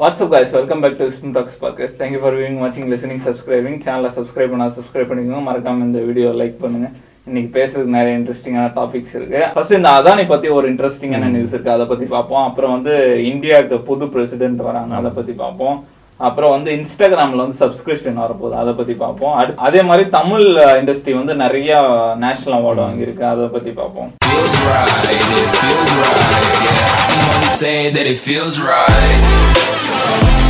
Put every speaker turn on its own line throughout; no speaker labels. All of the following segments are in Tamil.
What's up guys welcome back to wisdom talks folks thank you for you வாட்சிங் லிசனிங் சப்ஸ்கிரைபிங் சேனலை சப்ஸ்கிரைப் பண்ணால் சப்ஸ்கிரைப் பண்ணிக்கோங்க. மறக்காம இந்த வீடியோ லைக் பண்ணுங்கள் இன்னைக்கு பேசுறதுக்கு நிறைய இன்ட்ரெஸ்டிங்கான டாபிக்ஸ் இருக்கு. ஃபர்ஸ்ட் இந்த அதானி பத்தி ஒரு இன்ட்ரெஸ்டிங்கான நியூஸ் இருக்கு. அதை பத்தி பார்ப்போம். அப்புறம் வந்து இந்தியாவுக்கு புது பிரசிடென்ட் வராங்க. அதை பத்தி பார்ப்போம். அப்புறம் வந்து இன்ஸ்டாகிராமில் வந்து சப்ஸ்கிரிப்ஷன் வரப்போகுது. அதை பற்றி பார்ப்போம். அடுத்து அதே மாதிரி தமிழ் இண்டஸ்ட்ரி வந்து நிறைய நேஷனல் அவார்டு வாங்கியிருக்கு. அதை பற்றி பார்ப்போம்.
Someone say that it feels right.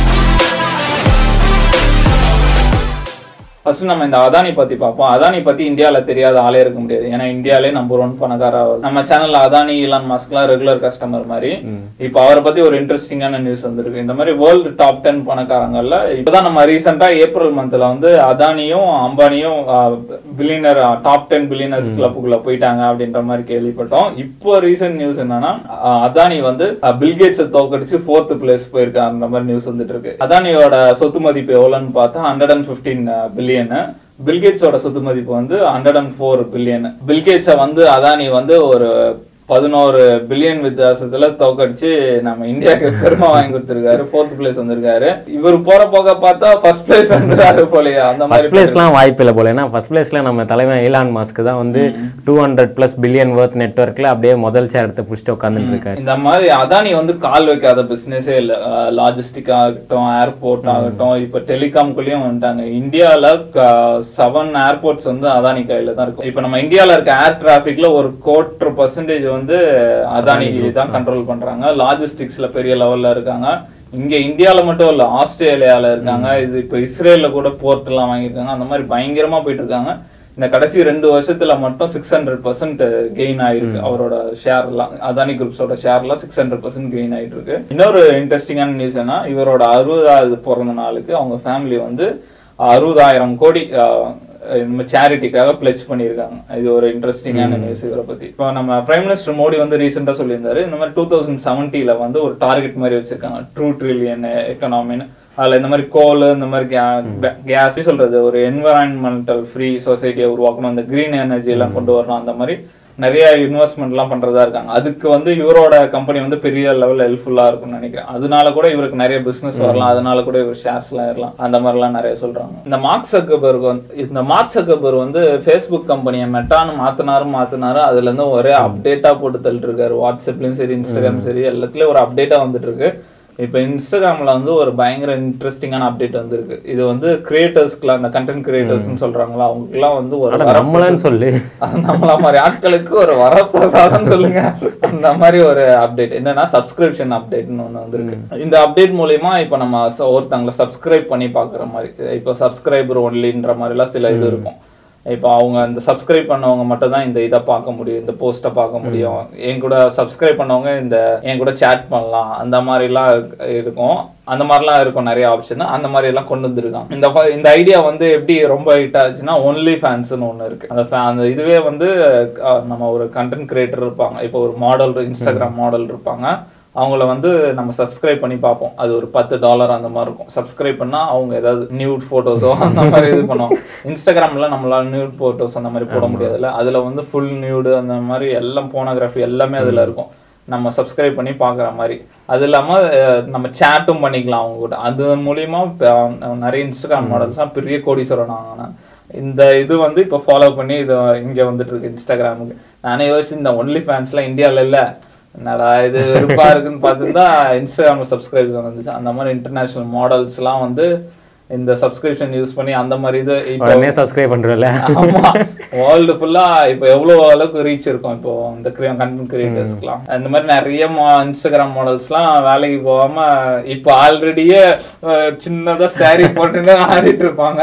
First நம்ம இந்த அதானி பத்தி பார்ப்போம். அதானி பத்தி இந்தியால தெரியாத ஆளே இருக்க முடியாது. ஏன்னா இந்தியாலே நம்பர் ஒன் பணக்கார. நம்ம சேனல்ல அதானி இலான் மாஸ்க்லாம் ரெகுலர் கஸ்டமர் மாதிரி. இப்போ அவரை பத்தி ஒரு இன்ட்ரெஸ்டிங்கான நியூஸ் வந்திருக்கு. இந்த மாதிரி வேர்ல்டு டாப் டென் பணக்காரங்கள்ல இப்பதான் நம்ம ரீசெண்டா ஏப்ரல் மந்த்ல வந்து அதானியும் அம்பானியும் பில்லியனர் டாப் டென் பில்லியனர்ஸ் கிளப்புக்குள்ள போயிட்டாங்க அப்படின்ற மாதிரி கேள்விப்பட்டோம். இப்போ ரீசெண்ட் நியூஸ் என்னன்னா அதானி வந்து பில்கேட்ஸை தோக்கடிச்சு ஃபோர்த் பிளேஸ் போயிருக்கான்ற மாதிரி நியூஸ் வந்துட்டு இருக்கு. அதானியோட சொத்து மதிப்பு எவ்வளவுன்னு பார்த்தா ஹண்ட்ரட் அண்ட் பிப்டீன் பில்லியன் பில்கேட்ஸோட சொத்து மதிப்பு வந்து ஹண்ட்ரட் அண்ட் ஃபோர் பில்லியன் பில்கேட்ஸை வந்து அதானி வந்து ஒரு பதினோரு பில்லியன் வித்தியாசத்துல தோக்கடிச்சு நம்ம இந்தியாவுக்கு பெருமை வாங்கி கொடுத்திருக்காரு. ஃபோர்த் பிளேஸ் வந்திருக்காரு. இவர் போற போக பார்த்தா ஃபர்ஸ்ட் பிளேஸ் வந்துருக்காரு போலயே. அந்த மாதிரி
பிளேஸ்லாம் வாய்ப்பு இல்லை போல. ஏன்னா ஃபர்ஸ்ட் பிளேஸ்ல நம்ம தலைமை ஈலான் மாஸ்க் தான் வந்து two hundred plus billion worth நெட்ஒர்க்ல அப்படியே முதல் சேர் எடுத்து பிடிச்சிட்டு உட்காந்துட்டு இருக்காரு.
இந்த மாதிரி அதானி வந்து கால் வைக்காத பிசினஸே இல்ல. லாஜிஸ்டிக் ஆகட்டும் ஏர்போர்ட் ஆகட்டும் இப்ப டெலிகாம்குள்ளேயும் வந்துட்டாங்க. இந்தியால செவன் ஏர்போர்ட்ஸ் வந்து அதானி கையில தான் இருக்கும். இப்ப நம்ம இந்தியால இருக்க ஏர் டிராபிக்ல ஒரு கோட்டர் பர்சன்டேஜ் வந்து அதானி தான் கண்ட்ரோல் பண்றாங்க. லாஜிஸ்டிக்ஸ்ல பெரிய லெவல்ல இருக்காங்க. இங்க இந்தியால மட்டும் இல்ல ஆஸ்திரேலியால இருக்காங்க. இது இப்ப இஸ்ரேல்ல கூட போர்ட் எல்லாம் வாங்கியிருக்காங்க. அந்த மாதிரி பயங்கரமா போயிட்டு இருக்காங்க. இந்த கடைசி ரெண்டு வருஷத்துல மட்டும் சிக்ஸ் ஹண்ட்ரட் பர்சன்ட் கெயின் ஆயிருக்கு அவரோட ஷேர் எல்லாம். அதானி குரூப்ஸோட ஷேர் எல்லாம் சிக்ஸ் ஹண்ட்ரட் பர்சன்ட் கெயின் ஆயிட்டு இருக்கு இன்னொரு இன்ட்ரெஸ்டிங்கான நியூஸ் என்ன இவரோட அறுபதாவது பிறந்த நாளுக்கு அவங்க ஃபேமிலி வந்து அறுபதாயிரம் கோடி இந்த சேரிட்டிக்காக பிளெச் பண்ணியிருக்காங்க. இது ஒரு இன்ட்ரெஸ்டிங்கான நியூஸ் இவரை பத்தி. இப்போ நம்ம பிரைம் மினிஸ்டர் மோடி வந்து ரீசெண்டா சொல்லியிருந்தாரு இந்த மாதிரி டூ தௌசண்ட் செவன்ட்டில வந்து ஒரு டார்கெட் மாதிரி வச்சிருக்காங்க. ட்ரூ ட்ரில்லியன் எக்கனாமின்னு அதுல இந்த மாதிரி கோல் இந்த மாதிரி கேஸ் சொல்றது. ஒரு என்வரான்மெண்டல் ஃப்ரீ சொசைட்டியை உருவாக்கணும். இந்த கிரீன் எனர்ஜி எல்லாம் கொண்டு வரணும். அந்த மாதிரி நிறைய இன்வெஸ்ட்மெண்ட் எல்லாம் பண்றதா இருக்காங்க. அதுக்கு வந்து இவரோட கம்பெனி வந்து பெரிய லெவல்ல ஹெல்ப்ஃபுல்லா இருக்கும்னு நினைக்கிறேன். அதனால கூட இவருக்கு நிறைய பிசினஸ் வரலாம். அதனால கூட இவர் ஷேர்ஸ் எல்லாம் ஏறலாம். அந்த மாதிரி எல்லாம் நிறைய சொல்றாங்க. இந்த மார்க் சக்கபர்க் வந்து இந்த மார்க் சக்கபர்க் வந்து ஃபேஸ்புக் கம்பெனியை மெட்டான்னு மாத்தினாரு மாத்தினாரு. அதுல இருந்து ஒரே அப்டேட்டா போட்டு தள்ளிட்டு இருக்காரு. வாட்ஸ்அப்லயும் சரி இன்ஸ்டாகிராம் சரி எல்லாத்துலயும் ஒரு அப்டேட்டா வந்துட்டு இருக்கு. இப்போ இன்ஸ்டாகிராம்ல வந்து ஒரு பயங்கர இன்ட்ரெஸ்டிங்கான அப்டேட் வந்திருக்கு. இது வந்து கிரியேட்டர்ஸ்க்குலாம் அந்த கண்டென்ட் கிரியேட்டர்ஸ்னு சொல்றாங்களா அவங்களுக்குலாம் வந்து ஒரு
நம்மளன்னு சொல்லு.
நம்மள மாதிரி ஆட்களுக்கு ஒரு வரப்பிரசாதம் சொல்லுங்க. அந்த மாதிரி ஒரு அப்டேட் என்னன்னா சப்ஸ்கிரிப்ஷன் அப்டேட்னு ஒண்ணு வந்திருக்கு. இந்த அப்டேட் மூலியமா இப்ப நம்ம ஒருத்தவங்கள சப்ஸ்கிரைப் பண்ணி பாக்குற மாதிரி இப்போ சப்ஸ்கிரைபர் ஒன்லின்ற மாதிரி எல்லாம் சில இது இருக்கும். இப்போ அவங்க அந்த சப்ஸ்கிரைப் பண்ணவங்க மட்டும் தான் இந்த இதை பார்க்க முடியும் இந்த போஸ்ட்டை பார்க்க முடியும். என் கூட சப்ஸ்கிரைப் பண்ணவங்க இந்த என் கூட சேட் பண்ணலாம். அந்த மாதிரிலாம் இருக்கு- இருக்கும். அந்த மாதிரிலாம் இருக்கும் நிறைய ஆப்ஷன் அந்த மாதிரி எல்லாம் கொண்டு வந்திருக்காங்க. இந்த இந்த ஐடியா வந்து எப்படி ரொம்ப ஹிட் ஆச்சுன்னா ஒன்லி ஃபேன்ஸ்னு ஒன்று இருக்கு. அந்த அந்த இதுவே வந்து நம்ம ஒரு கண்டென்ட் கிரியேட்டர் இருப்பாங்க. இப்போ ஒரு மாடல் இன்ஸ்டாகிராம் மாடல் இருப்பாங்க. அவங்கள வந்து நம்ம சப்ஸ்கிரைப் பண்ணி பார்ப்போம். அது ஒரு பத்து டாலர் அந்த மாதிரி இருக்கும். சப்ஸ்கிரைப் பண்ணா அவங்க ஏதாவது நியூட் போட்டோஸோ அந்த மாதிரி இது பண்ணுவோம் இன்ஸ்டாகிராம்ல நம்மளால நியூட் போட்டோஸ் அந்த மாதிரி போட முடியாதுல்ல. அதுல வந்து ஃபுல் நியூடு அந்த மாதிரி எல்லாம் போனோகிராஃபி எல்லாமே அதுல இருக்கும். நம்ம சப்ஸ்கிரைப் பண்ணி பார்க்குற மாதிரி. அது இல்லாம அஹ், நம்ம சேட்டும் பண்ணிக்கலாம் அவங்க கூட. அது மூலியமா நிறைய இன்ஸ்டாகிராம் மாடல்ஸ்லாம் பெரிய கோடீஸ்வரன் ஆகினா இந்த இது வந்து இப்போ ஃபாலோ பண்ணி இது இங்க வந்துட்டு இருக்கு இன்ஸ்டாகிராமுக்கு நானே யோசிச்சு இந்த ஒன்லி ஃபேன்ஸ்லாம் இந்தியால இல்ல. என்னடா இது வெறுப்பா இருக்குன்னு பார்த்துருந்தா இன்ஸ்டாகிராம்ல சப்ஸ்கிரைப்ஷன் வந்துச்சு. அந்த மாதிரி இன்டர்நேஷனல் மாடல்ஸ்லாம் வந்து இந்த சப்ஸ்கிரிப்ஷன் யூஸ் பண்ணி அந்த மாதிரி இது
சப்ஸ்கிரைப் பண்றோம்ல.
ஆமா. வேர்ல்டு ஃபுல்லா இப்போ எவ்வளவு அளவுக்கு ரீச் இருக்கும் இப்போ இந்த கண்டென்ட் கிரியேட்டர்ஸ்க்குலாம் அந்த மாதிரி நிறைய இன்ஸ்டாகிராம் மாடல்ஸ்லாம் வேலைக்கு போகாம இப்போ ஆல்ரெடியே சின்னதா saree போட்டுன்னு ஆடிட்டு இருப்பாங்க.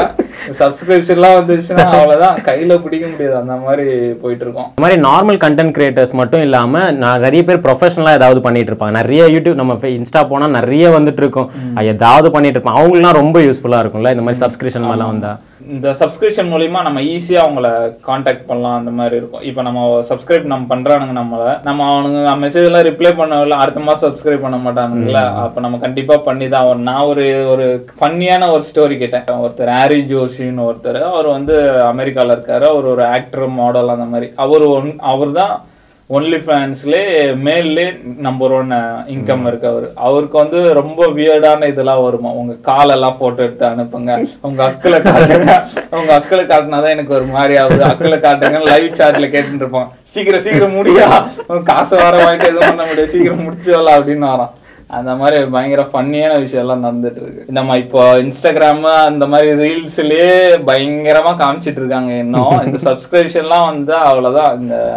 சப்ஸ்கிரிப்ஷன்லாம் வந்துருச்சுன்னா அவ்வளவுதான். கையில பிடிக்க முடியாது. அந்த மாதிரி போயிட்டு இருக்கோம்.
இந்த மாதிரி நார்மல் கண்டென்ட் கிரியேட்டர்ஸ் மட்டும் இல்லாம நான் நிறைய பேர் ப்ரொஃபஷனலா ஏதாவது பண்ணிட்டு இருப்பாங்க. நிறைய யூடியூப் நம்ம இன்ஸ்டா போனா நிறைய வந்துட்டு இருக்கும். ஏதாவது பண்ணிட்டு இருப்பாங்க. அவங்களுக்குலாம் ரொம்ப யூஸ்ஃபுல்லா இருக்கும்ல இந்த மாதிரி சப்ஸ்கிரிப்ஷன் மாதிரிலாம் வந்தா?
இந்த சப்ஸ்கிரிப்ஷன் மூலியமா நம்ம ஈஸியா அவங்கள காண்டாக்ட் பண்ணலாம் அந்த மாதிரி இருக்கும். இப்போ நம்ம சப்ஸ்கிரைப் நம்ம பண்றானுங்க நம்மள. நம்ம அவனுங்க மெசேஜ் எல்லாம் ரிப்ளை பண்ணல அடுத்த மாசம் சப்ஸ்கிரைப் பண்ண மாட்டானுங்களா அப்ப நம்ம கண்டிப்பா பண்ணி தான் ஆகணும். நான் ஒரு ஒரு ஃபன்னியான ஒரு ஸ்டோரி கேட்டேன். ஒருத்தர் ஹாரி ஜோஷின்னு ஒருத்தர். அவர் வந்து அமெரிக்கால இருக்காரு. அவர் ஒரு ஆக்டர் மாடல் அந்த மாதிரி. அவர் ஒன் அவர் தான் ஒன்லி ஃபேன்ஸ்லே மேல்லே நம்பர் ஒன் இன்கம் இருக்கு அவரு. அவருக்கு வந்து ரொம்ப வியர்டான இதெல்லாம் வருமா? உங்க காலெல்லாம் போட்டோ எடுத்து அனுப்புங்க. உங்க அக்களை காட்டுங்க. உங்க அக்களை காட்டினாதான் எனக்கு ஒரு மாதிரி ஆகுது. அக்களை காட்டுங்க லைவ் சாட்ல கேட்டுட்டு இருப்பான். சீக்கிரம் சீக்கிரம் முடியா? காசு வர வாங்கிட்டு எதுவும் பண்ண முடியாது. சீக்கிரம் முடிச்சு வரலாம் அப்படின்னு வரான். அந்த மாதிரி பயங்கர ஃபன்னியான விஷயம் எல்லாம் நடந்துட்டு இருக்கு. நம்ம இப்போ இன்ஸ்டாகிராம் அந்த மாதிரி ரீல்ஸ்லயே பயங்கரமா காமிச்சிட்டு இருக்காங்க இன்னும். இந்த சப்ஸ்கிரிப்ஷன்லாம் வந்து அவ்வளவுதான். இந்த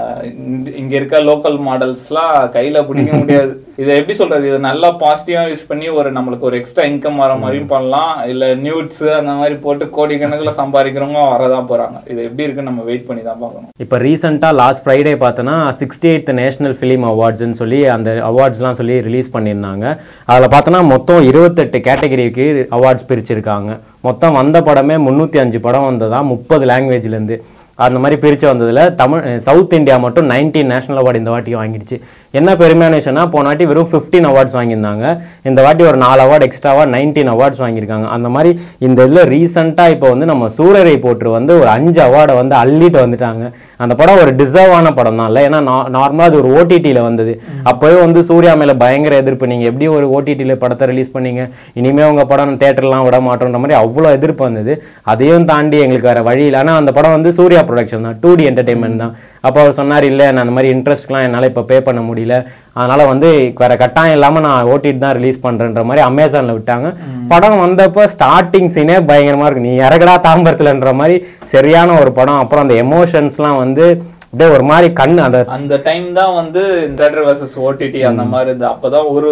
இங்க- இருக்க லோக்கல் மாடல்ஸ்லாம் கையில பிடிக்க முடியாது. இதை எப்படி சொல்றது? இது நல்லா பாசிட்டிவா யூஸ் பண்ணி ஒரு நம்மளுக்கு ஒரு எக்ஸ்ட்ரா இன்கம் வர மாதிரியும் பண்ணலாம். இல்ல நியூட்ஸ் அந்த மாதிரி போட்டு கோடிக்கணக்கில் சம்பாதிக்கிறவங்க வரதான் போறாங்க. இது எப்படி இருக்குன்னு நம்ம வெயிட் பண்ணி தான் பார்க்கணும்.
இப்போ ரீசெண்டாக லாஸ்ட் ஃப்ரைடே பார்த்தோன்னா சிக்ஸ்டி எய்த் நேஷனல் ஃபிலிம் அவார்ட்ஸ்னு சொல்லி அந்த அவார்ட்ஸ்லாம் சொல்லி ரிலீஸ் பண்ணியிருந்தாங்க. அதில் பார்த்தோன்னா மொத்தம் இருபத்தெட்டு கேட்டகரிக்கு அவார்ட்ஸ் பிரிச்சிருக்காங்க. மொத்தம் வந்த படமே முந்நூற்றி அஞ்சு படம் வந்ததா? முப்பது லாங்குவேஜ்லேருந்து அந்த மாதிரி பிரித்து வந்ததில் தமிழ் சவுத் இந்தியா மட்டும் 19 நேஷனல் அவார்டு இந்த வாட்டி வாங்கிடுச்சு. என்ன பெருமையான விஷயம்னா போன வாட்டி வெறும் 15 அவார்ட்ஸ் வாங்கியிருந்தாங்க. இந்த வாட்டி ஒரு நாலு அவார்டு எக்ஸ்ட்ராவாக நைன்டீன் அவார்ட்ஸ் வாங்கியிருக்காங்க. அந்த மாதிரி இந்த இதில் ரீசெண்டாக இப்போ வந்து நம்ம சூரரை போற்று வந்து ஒரு அஞ்சு அவார்டை வந்து அள்ளிட்டு வந்துட்டாங்க. அந்த படம் ஒரு டிசர்வான படம் தான் இல்லை. ஏன்னா நார்மலாக அது ஒரு ஓடிடியில் வந்தது. அப்போவே வந்து சூர்யா மேலே பயங்கர எதிர்ப்பு. நீங்கள் எப்படி ஒரு ஓடிடியில் படத்தை ரிலீஸ் பண்ணீங்க? இனிமேல் உங்கள் படம் தேட்டர்லாம் விட மாட்டோன்ற மாதிரி அவ்வளோ எதிர்ப்பு வந்தது. அதையும் தாண்டி எங்களுக்கு வேறு வழி இல்லை. ஆனால் அந்த படம் வந்து சூர்யா ப்ரொடக்ஷன் தான். டூ டி என்டர்டைன்மெண்ட் தான். அப்போ அவர் சொன்னார் இல்லை நான் அந்த மாதிரி இன்ட்ரெஸ்ட்லாம் என்னால் இப்போ பே பண்ண முடியல. அதனால வந்து வேற கட்டாயம் இல்லாமல் நான் ஓடிடி தான் ரிலீஸ் பண்ணுறேன்ற மாதிரி அமேசானில் விட்டாங்க. படம் வந்தப்போ ஸ்டார்டிங் சீனே பயங்கரமாக இருக்கு நீ இறகடா தாம்பரத்துலன்ற மாதிரி சரியான ஒரு படம். அப்புறம் அந்த எமோஷன்ஸ்லாம் வந்து அப்படியே ஒரு மாதிரி கண் அந்த
அந்த டைம் தான் வந்து தேட்டர் வர்சஸ் ஓடிடி அந்த மாதிரி இருந்து அப்பதான் ஒரு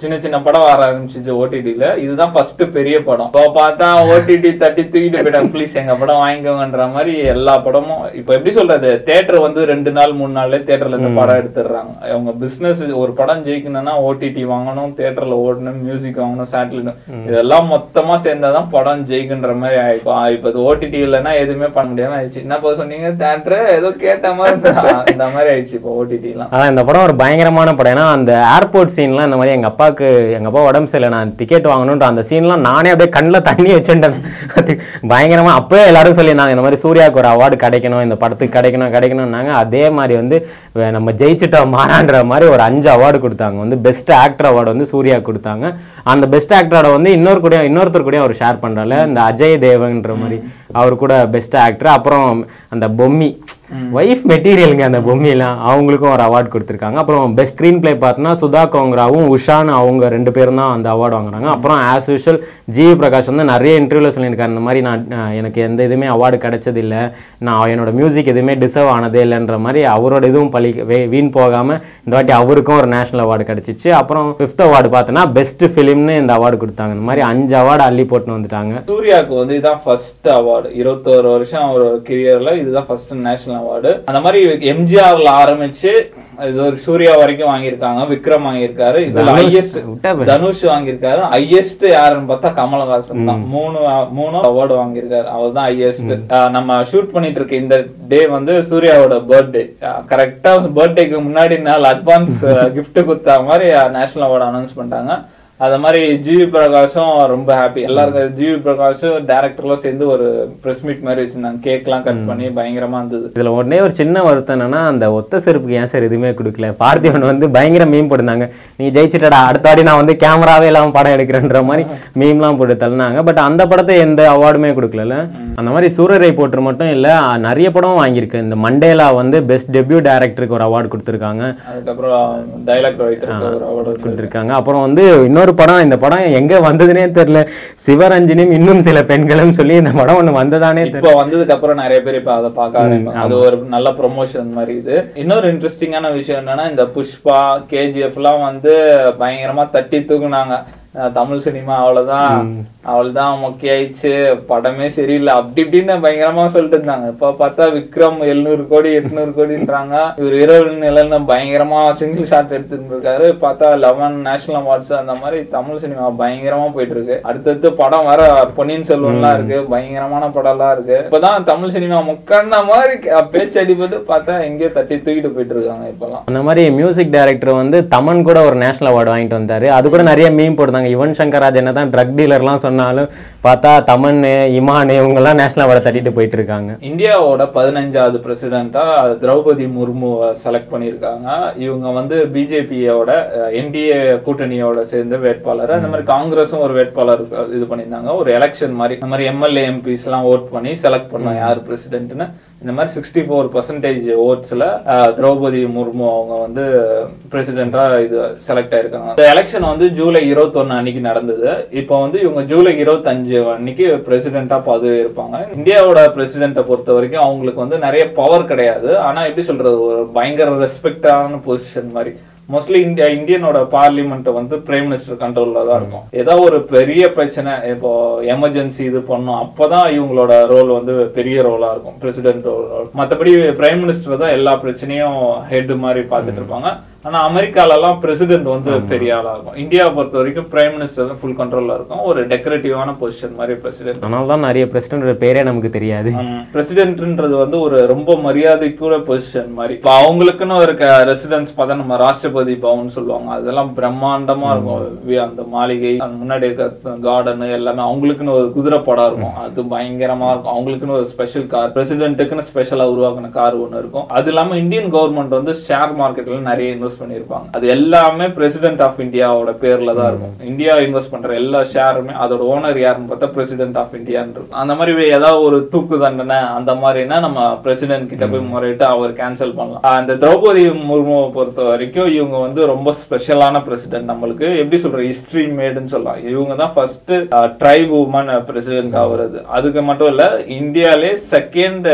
சின்ன சின்ன படம் வர ஆரம்பிச்சிச்சு ஓடிடில இதுதான் ஃபர்ஸ்ட் பெரிய படம். இப்போ பார்த்தா ஓடிடி தட்டி தூக்கிட்டு போயிட்டாங்க. ப்ளீஸ் எங்க படம் வாங்கிக்கோங்கன்ற மாதிரி எல்லா படமும் இப்போ எப்படி சொல்றது? தேட்டர் வந்து ரெண்டு நாள் மூணு நாள்ல தேட்டர்ல இந்த படம் எடுத்துடுறாங்க. அவங்க பிசினஸ் ஒரு படம் ஜெயிக்கணும்னா ஓடிடி வாங்கணும் தேட்டர்ல ஓடணும் மியூசிக் வாங்கணும் சேட்டலைட் இதெல்லாம் மொத்தமா சேர்ந்தாதான் படம் ஜெயிக்குன்ற மாதிரி ஆயிடும் இப்போ இது ஓடிடி இல்லைன்னா எதுவுமே பண்ண முடியாம ஆயிடுச்சு. என்னப்பா சொன்னீங்க? தேட்டர் ஏதோ கேட்ட அந்த மாதிரி ஆயிடுச்சு இப்போ ஓடிடிலாம் ஆனால்
அதான் இந்த படம் ஒரு பயங்கரமான படம். ஏன்னா அந்த ஏர்போர்ட் சீன்லாம் இந்த மாதிரி எங்க அப்பாவுக்கு எங்க அப்பா உடம்பு சரியில்லை நான் டிக்கெட் வாங்கணுன்ற அந்த சீன்லாம் நானே அப்படியே கண்ணில் தண்ணி வச்சுட்டேன் பயங்கரமாக பயங்கரமா அப்பவே எல்லாரும் சொல்லியிருந்தாங்க இந்த மாதிரி சூர்யாவுக்கு ஒரு அவார்டு கிடைக்கணும் இந்த படத்துக்கு கிடைக்கணும் கிடைக்கணும்னாங்க. அதே மாதிரி வந்து நம்ம ஜெயிச்சுட்டோம் மாறான்ற மாதிரி ஒரு அஞ்சு அவார்டு கொடுத்தாங்க. வந்து பெஸ்ட் ஆக்டர் அவார்டு வந்து சூர்யா கொடுத்தாங்க. அந்த பெஸ்ட் ஆக்டரோட வந்து இன்னொரு கூட இன்னொருத்தர் கூட அவர் ஷேர் பண்றாரு இந்த அஜய் தேவன்ற மாதிரி. அவர் கூட பெஸ்ட் ஆக்டர் அப்புறம் அந்த பொம்மி. ஒய்ஃப் மெட்டீரியலுங்க அந்த பொம்மையெல்லாம் அவங்களுக்கும் ஒரு அவார்ட் கொடுத்துருக்காங்க. அப்புறம் பெஸ்ட் ஸ்க்ரீன் பிளே பார்த்தோன்னா சுதா கோங்கராவும் உஷான்னு அவங்க ரெண்டு பேரும் தான் அந்த அவார்டு வாங்குறாங்க. அப்புறம் ஆஸ் யூஷுவல் ஜி பிரகாஷ் வந்து நிறைய இன்டர்வியூவில் சொல்லியிருக்காரு. இந்த மாதிரி நான் எனக்கு எந்த இதுவுமே அவார்டு கிடைச்சதில்லை. நான் என்னோட மியூசிக் எதுவுமே டிசர்வ் ஆனதே இல்லைன்ற மாதிரி அவரோட இதுவும் பழி வீண் போகாமல் இந்த வாட்டி அவருக்கும் ஒரு நேஷனல் அவார்டு கிடைச்சிச்சு. அப்புறம் ஃபிஃப்த் அவார்டு பார்த்தோன்னா பெஸ்ட் ஃபிலிம்னு இந்த அவார்டு கொடுத்தாங்க. இந்த மாதிரி அஞ்சு அவார்டு அள்ளி போட்டுன்னு வந்துட்டாங்க.
சூர்யாவுக்கு வந்து இதுதான் ஃபர்ஸ்ட் அவார்டு இருபத்தோரு வருஷம் அவரோட கெரியர்ல இதுதான் ஃபர்ஸ்ட் நேஷனல் அவார்டு அந்த மாதிரி எம்ஜிஆர்ல ஆரம்பிச்சு இது ஒரு சூர்யா வரைக்கும் வாங்கியிருக்காங்க. விக்ரம் வாங்கியிருக்காரு. இதுல
தனுஷ்
ஹையஸ்ட். தனுஷ் வாங்கியிருக்காரு. ஹையஸ்ட் யாருன்னு பார்த்தா கமலஹாசன் தான். மூணு மூணு அவார்டு வாங்கியிருக்காரு. அவர் தான் ஹையஸ்ட் நம்ம ஷூட் பண்ணிட்டு இருக்க இந்த டே வந்து சூர்யாவோட பர்த்டே கரெக்டா பர்த்டேக்கு முன்னாடி நாள் அட்வான்ஸ் gift கொடுத்தா மாதிரி நேஷனல் அவார்டு அனௌன்ஸ் பண்ணிட்டாங்க. அது மாதிரி ஜிவி பிரகாஷும் ரொம்ப ஹாப்பி எல்லாருக்கும் ஜிவி பிரகாஷும் டேரக்டர்லாம் சேர்ந்து ஒரு பிரஸ் மீட் மாதிரி வச்சிருந்தாங்க. கேக்லாம் கட் பண்ணி பயங்கரமா இருந்தது.
இதுல உடனே ஒரு சின்ன வருத்தம் என்னன்னா அந்த ஒத்த செருப்புக்கு ஏன் சார் எதுவுமே கொடுக்கல? பார்த்திபன் வந்து பயங்கர மீம் போட்டிருந்தாங்க. நீ ஜெயிச்சிட்டடா அடுத்த வாட்டி நான் வந்து கேமராவே இல்லாம படம் எடுக்கிறேன்ற மாதிரி மீம்லாம் போட்டு தள்ளினாங்க. பட் அந்த படத்தை எந்த அவார்டுமே கொடுக்கல அந்த மாதிரி சூரரை போட்டு மட்டும் இல்ல நிறைய படம் வாங்கியிருக்கு. இந்த மண்டேலா வந்து பெஸ்ட் டெபியூ டைரக்டருக்கு ஒரு அவார்டு கொடுத்துருக்காங்க.
அதுக்கப்புறம் டைலாக் ரைட்டருக்கு
கொடுத்துருக்காங்க. அப்புறம் வந்து இன்னொரு படம் இந்த படம் எங்க வந்ததுனே தெரியல. சிவரஞ்சனியும் இன்னும் சில பெண்களும் சொல்லி இந்த படம் ஒண்ணு வந்ததானே
இப்போ வந்ததுக்கு அப்புறம் நிறைய பேர் இப்ப அதை பார்க்க அது ஒரு நல்ல ப்ரொமோஷன் மாதிரி இது. இன்னொரு இன்ட்ரெஸ்டிங்கான விஷயம் என்னன்னா இந்த புஷ்பா கேஜிஎஃப் எல்லாம் வந்து பயங்கரமா தட்டி தூக்குனாங்க. தமிழ் சினிமா அவ்வளவுதான். அவள்தான் மொக்கையாயிடுச்சு. படமே சரியில்லை. அப்படி இப்படின்னு பயங்கரமா சொல்லிட்டு இருந்தாங்க. இப்ப பார்த்தா விக்ரம் எழுநூறு கோடி எட்நூறு கோடின்றாங்க. இவர் இரவு நிலைன்னு பயங்கரமா சிங்கிள் ஷாட் எடுத்துட்டு இருக்காரு பார்த்தா லெவன் நேஷனல் அவார்ட்ஸ் அந்த மாதிரி தமிழ் சினிமா பயங்கரமா போயிட்டு இருக்கு அடுத்தடுத்து படம் வர பொன்னியின் செல்வன்லாம் இருக்கு. பயங்கரமான படம்லாம் இருக்கு. இப்பதான் தமிழ் சினிமா முக்கண்ண மாதிரி பேச்சு அடிபட்டு பார்த்தா எங்கேயோ தட்டி தூக்கிட்டு போயிட்டு இருக்காங்க இப்பெல்லாம்.
அந்த மாதிரி மியூசிக் டைரக்டர் வந்து தமன் கூட ஒரு நேஷனல் அவார்டு வாங்கிட்டு வந்தாரு. அது கூட நிறைய மீம் போடுறாங்க இருக்காங்க யுவன் சங்கர் ராஜ் என்ன தான் ட்ரக் டீலர்லாம் சொன்னாலும் பார்த்தா தமன் இமான் இவங்கெல்லாம் நேஷனல் அவார்டை தட்டிட்டு போயிட்டு இருக்காங்க
இந்தியாவோட பதினஞ்சாவது பிரசிடென்ட்டா திரௌபதி முர்முவை செலக்ட் பண்ணியிருக்காங்க. இவங்க வந்து பிஜேபியோட என்டிஏ கூட்டணியோட சேர்ந்த வேட்பாளர். அந்த மாதிரி காங்கிரஸும் ஒரு வேட்பாளர் இது பண்ணியிருந்தாங்க. ஒரு எலெக்ஷன் மாதிரி இந்த மாதிரி எம்எல்ஏ எம்பிஸ் எல்லாம் ஓட் பண்ணி செலக்ட் பண்ணோம் யார் பிரசிடென்ட்னு இந்த மாதிரி சிக்ஸ்டி ஃபோர் பர்சன்டேஜ் ஓட்ஸில் திரௌபதி முர்மு அவங்க வந்து பிரசிடென்டா இது செலக்ட் ஆயிருக்காங்க. இந்த எலெக்ஷன் வந்து ஜூலை இருபத்தொன்னு அன்னைக்கு நடந்தது. இப்போ வந்து இவங்க ஜூலை இருபத்தஞ்சு அன்னைக்கு பிரசிடென்டா பதவி இருப்பாங்க இந்தியாவோட பிரசிடென்ட்டை பொறுத்த வரைக்கும் அவங்களுக்கு வந்து நிறைய பவர் கிடையாது. ஆனால் எப்படி சொல்கிறது ஒரு பயங்கர ரெஸ்பெக்டான பொசிஷன் மாதிரி. மோஸ்ட்லி இந்தியா இந்தியனோட பார்லிமெண்ட் வந்து பிரைம் மினிஸ்டர் கண்ட்ரோல்ல தான் இருக்கும். ஏதோ ஒரு பெரிய பிரச்சனை இப்போ எமர்ஜென்சி இது பண்ணோம் அப்பதான் இவங்களோட ரோல் வந்து பெரிய ரோலா இருக்கும். பிரசிடென்ட் ரோல் மத்தபடி பிரைம் மினிஸ்டர் தான் எல்லா பிரச்சனையும் ஹெட் மாதிரி பார்த்துட்டு இருப்பாங்க. ஆனா அமெரிக்கால எல்லாம் பிரசிடென்ட் வந்து பெரிய ஆளா இருக்கும் இந்தியாவை பொறுத்த வரைக்கும் பிரைம் மினிஸ்டர் தான் ஃபுல் கண்ட்ரோல்ல இருக்கும். ஒரு டெக்கரேட்டிவான பொசிஷன் மாதிரி பிரசிடென்ட்
அதனால தான் நிறைய பிரசிடென்ட் பேரே நமக்கு தெரியாது.
பிரசிடென்ட்ன்றது வந்து ஒரு ரொம்ப மரியாதைக்குள்ள பொசிஷன் மாதிரி. இப்போ அவங்களுக்குன்னு இருக்க ரெசிடென்ஸ் பார்த்தா நம்ம ராஷ்டிரபதி பவன் சொல்லுவாங்க. அதெல்லாம் பிரம்மாண்டமா இருக்கும். அந்த மாளிகை அந்த முன்னாடி இருக்க கார்டன் எல்லாமே அவங்களுக்குன்னு ஒரு குதிரை படம் இருக்கும். அது பயங்கரமா இருக்கும். அவங்களுக்குன்னு ஒரு ஸ்பெஷல் கார் பிரசிடென்ட்டுக்குன்னு ஸ்பெஷலா உருவாக்குன கார் ஒன்று இருக்கும். அது இல்லாம இந்தியன் கவர்மெண்ட் வந்து ஷேர் மார்க்கெட்ல நிறைய இன்வெஸ்ட் பண்ணியிருப்பாங்க. அது எல்லாமே பிரசிடென்ட் ஆஃப் இந்தியாவோட பேர்ல தான் இருக்கும். இந்தியா இன்வெஸ்ட் பண்ற எல்லா ஷேருமே அதோட ஓனர் யாருன்னு பார்த்தா பிரசிடென்ட் ஆஃப் இந்தியான்னு அந்த மாதிரி ஏதாவது ஒரு தூக்கு தண்டனை அந்த மாதிரினா நம்ம பிரசிடென்ட் கிட்ட போய் முறையிட்டு அவர் கேன்சல் பண்ணலாம். இந்த திரௌபதி முர்முவை பொறுத்த வரைக்கும் இவங்க வந்து ரொம்ப ஸ்பெஷலான பிரசிடென்ட் நம்மளுக்கு. எப்படி சொல்ற ஹிஸ்டரி மேடுன்னு சொல்லலாம். இவங்க தான் ஃபர்ஸ்ட் ட்ரைப் உமன் பிரசிடென்ட் ஆகுறது. அதுக்கு மட்டும் இல்ல இந்தியாலே second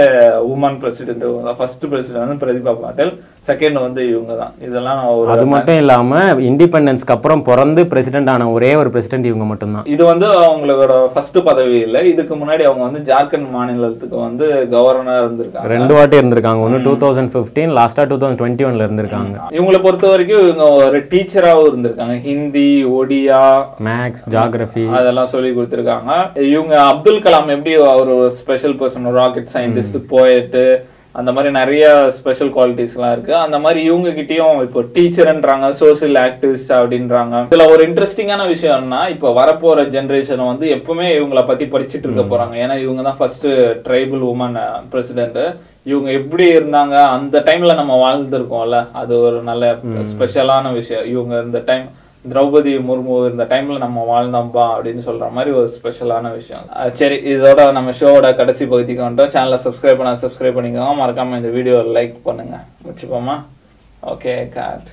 woman president first president Pratibha Patil second வந்து இவங்க தான் இதெல்லாம்
அது மட்டும் இல்லாம இண்டிபெண்டன்ஸ்க்கு அப்புறம் பிறந்து பிரசிடென்ட் ஆன ஒரே ஒரு பிரசிடென்ட் இவங்க மட்டும்தான்.
இது வந்து அவங்களோட ஃபர்ஸ்ட் பதவி இல்லை. இதுக்கு முன்னாடி அவங்க வந்து ஜார்க்கண்ட் மாநிலத்துக்கு வந்து கவர்னர் இருந்திருக்காங்க.
ரெண்டு வாட்டி இருந்திருக்காங்க. ஒன்று டூ தௌசண்ட் ஃபிஃப்டீன் லாஸ்டா டூ தௌசண்ட் டுவெண்ட்டி ஒன்ல இருந்திருக்காங்க.
இவங்களை பொறுத்த வரைக்கும் இவங்க ஒரு டீச்சராகவும் இருந்திருக்காங்க. ஹிந்தி ஒடியா
மேக்ஸ் ஜாகிரபி
அதெல்லாம் சொல்லி கொடுத்துருக்காங்க. இவங்க அப்துல் கலாம் எப்படி அவர் ஒரு ஸ்பெஷல் பர்சன் ராக்கெட் சயின்டிஸ்ட் போயிட்டு அந்த மாதிரி நிறைய ஸ்பெஷல் குவாலிட்டிஸ்லாம் இருக்கு. அந்த மாதிரி இவங்க கிட்டயும் இப்போ டீச்சர்ன்றாங்க சோசியல் ஆக்டிவிஸ்ட் அப்படின்றாங்க. இதுல ஒரு இன்ட்ரெஸ்டிங்கான விஷயம்னா இப்போ வரப்போற ஜென்ரேஷன் வந்து எப்பவுமே இவங்கள பத்தி படிச்சுட்டு இருக்க போறாங்க. ஏன்னா இவங்க தான் ஃபர்ஸ்ட் ட்ரைபல் உமன் பிரசிடென்ட் இவங்க எப்படி இருந்தாங்க அந்த டைம்ல நம்ம வாழ்ந்திருக்கோம்ல. அது ஒரு நல்ல ஸ்பெஷலான விஷயம். இவங்க இந்த டைம் திரௌபதி முர்மு இந்த டைம்ல நம்ம வாழ்ந்தோம்பா அப்படின்னு சொல்ற மாதிரி ஒரு ஸ்பெஷலான விஷயம். சரி இதோட நம்ம ஷோவோட கடைசி பகுதிக்கு வந்துட்டோம். சேனலை சப்ஸ்கிரைப் பண்ண சப்ஸ்கிரைப் பண்ணிக்கோங்க. மறக்காம இந்த வீடியோ லைக் பண்ணுங்க. முடிச்சுப்போமா ஓகே காட்